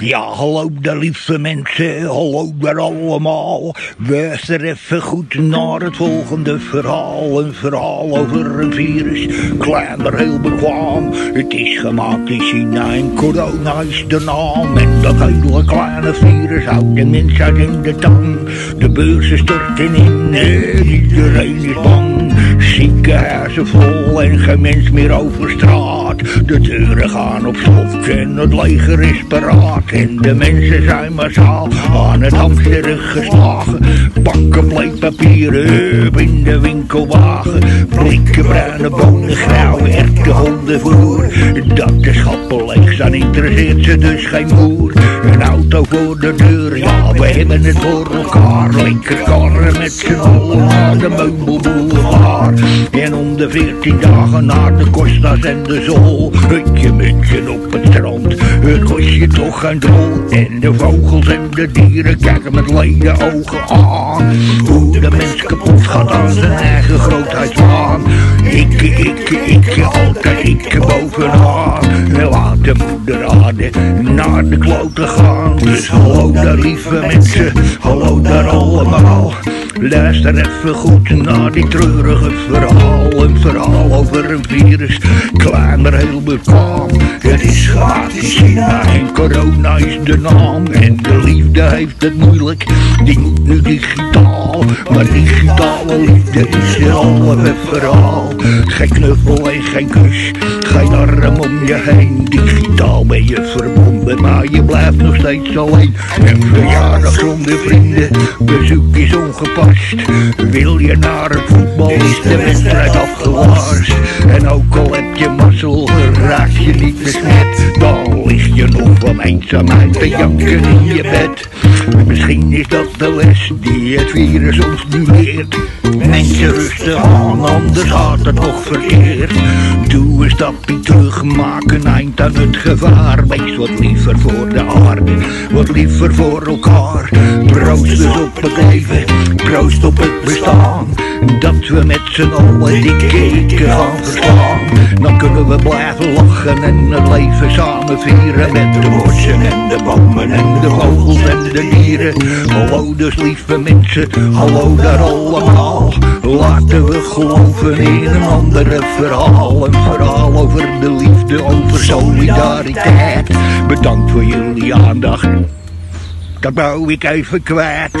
Ja, hallo de lieve mensen, hallo daar allemaal. Luister even goed naar het volgende verhaal. Een verhaal over een virus, klein maar heel bekwaam. Het is gemaakt in China en corona is de naam. En dat hele kleine virus houdt de mensheid in de tang. De beurzen storten in, en iedereen is bang. Ziekenhuizen vol en geen mens meer over straat. De deuren gaan op slot en het leger is paraat. En de mensen zijn massaal aan het hamsteren geslagen. Bakken pleepapieren in de winkelwagen. Blikken bruine bonen, grauwe echte hondenvoer. Dat de schappen leeg zijn interesseert ze dus geen moer. Een auto voor de deur, ja we hebben het voor elkaar. Linkerkarren met z'n allen naar de meubelboulevard. En om de veertien dagen naar de Costa's en de Zol. Hutje mutje op het strand, het kost je toch geen drol. En de vogels en de dieren kijken met leden ogen aan. Hoe de mens kapot gaat aan zijn eigen grootheidswaan. Ik, ik, ik, altijd ik bovenaan. En laat de moeder naar de kloten gaan. Dus hallo daar lieve mensen, hallo daar allemaal. Luister even goed naar die treurige verhaal. Een verhaal over een virus, klein maar heel bekwaam. Het is gemaakt in China en corona is de naam. En de liefde heeft het moeilijk, die moet nu digitaal. Maar digitale liefde is halve verhaal. Geen knuffel en geen kus, geen arm om je heen. Digitaal ben je verbonden, maar je blijft nog steeds alleen. Een verjaardag zonder vrienden, bezoek is ongepast. Wil je naar het voetbal, is de wedstrijd afgelast. En ook al heb je mazzel, raak je niet besmet. Dan lig je nog van eenzaamheid te janken in je bed. Misschien is dat de les die het virus ons nu leert. Mensen rustig aan, anders gaat het nog verkeerd. Doe een stapje terug, maak een eind aan het gevaar. Wees wat liever voor de aarde, wat liever voor elkaar. Proost dus op het leven, proost op het bestaan. Dat we met z'n allen die keken gaan. Dan kunnen we blijven lachen en het leven samen vieren. Met de bossen en de bomen en de vogels en de dieren. Hallo dus lieve mensen, hallo daar allemaal. Laten we geloven in een andere verhaal. Een verhaal over de liefde, over solidariteit. Bedankt voor jullie aandacht. Dat wou ik even kwijt.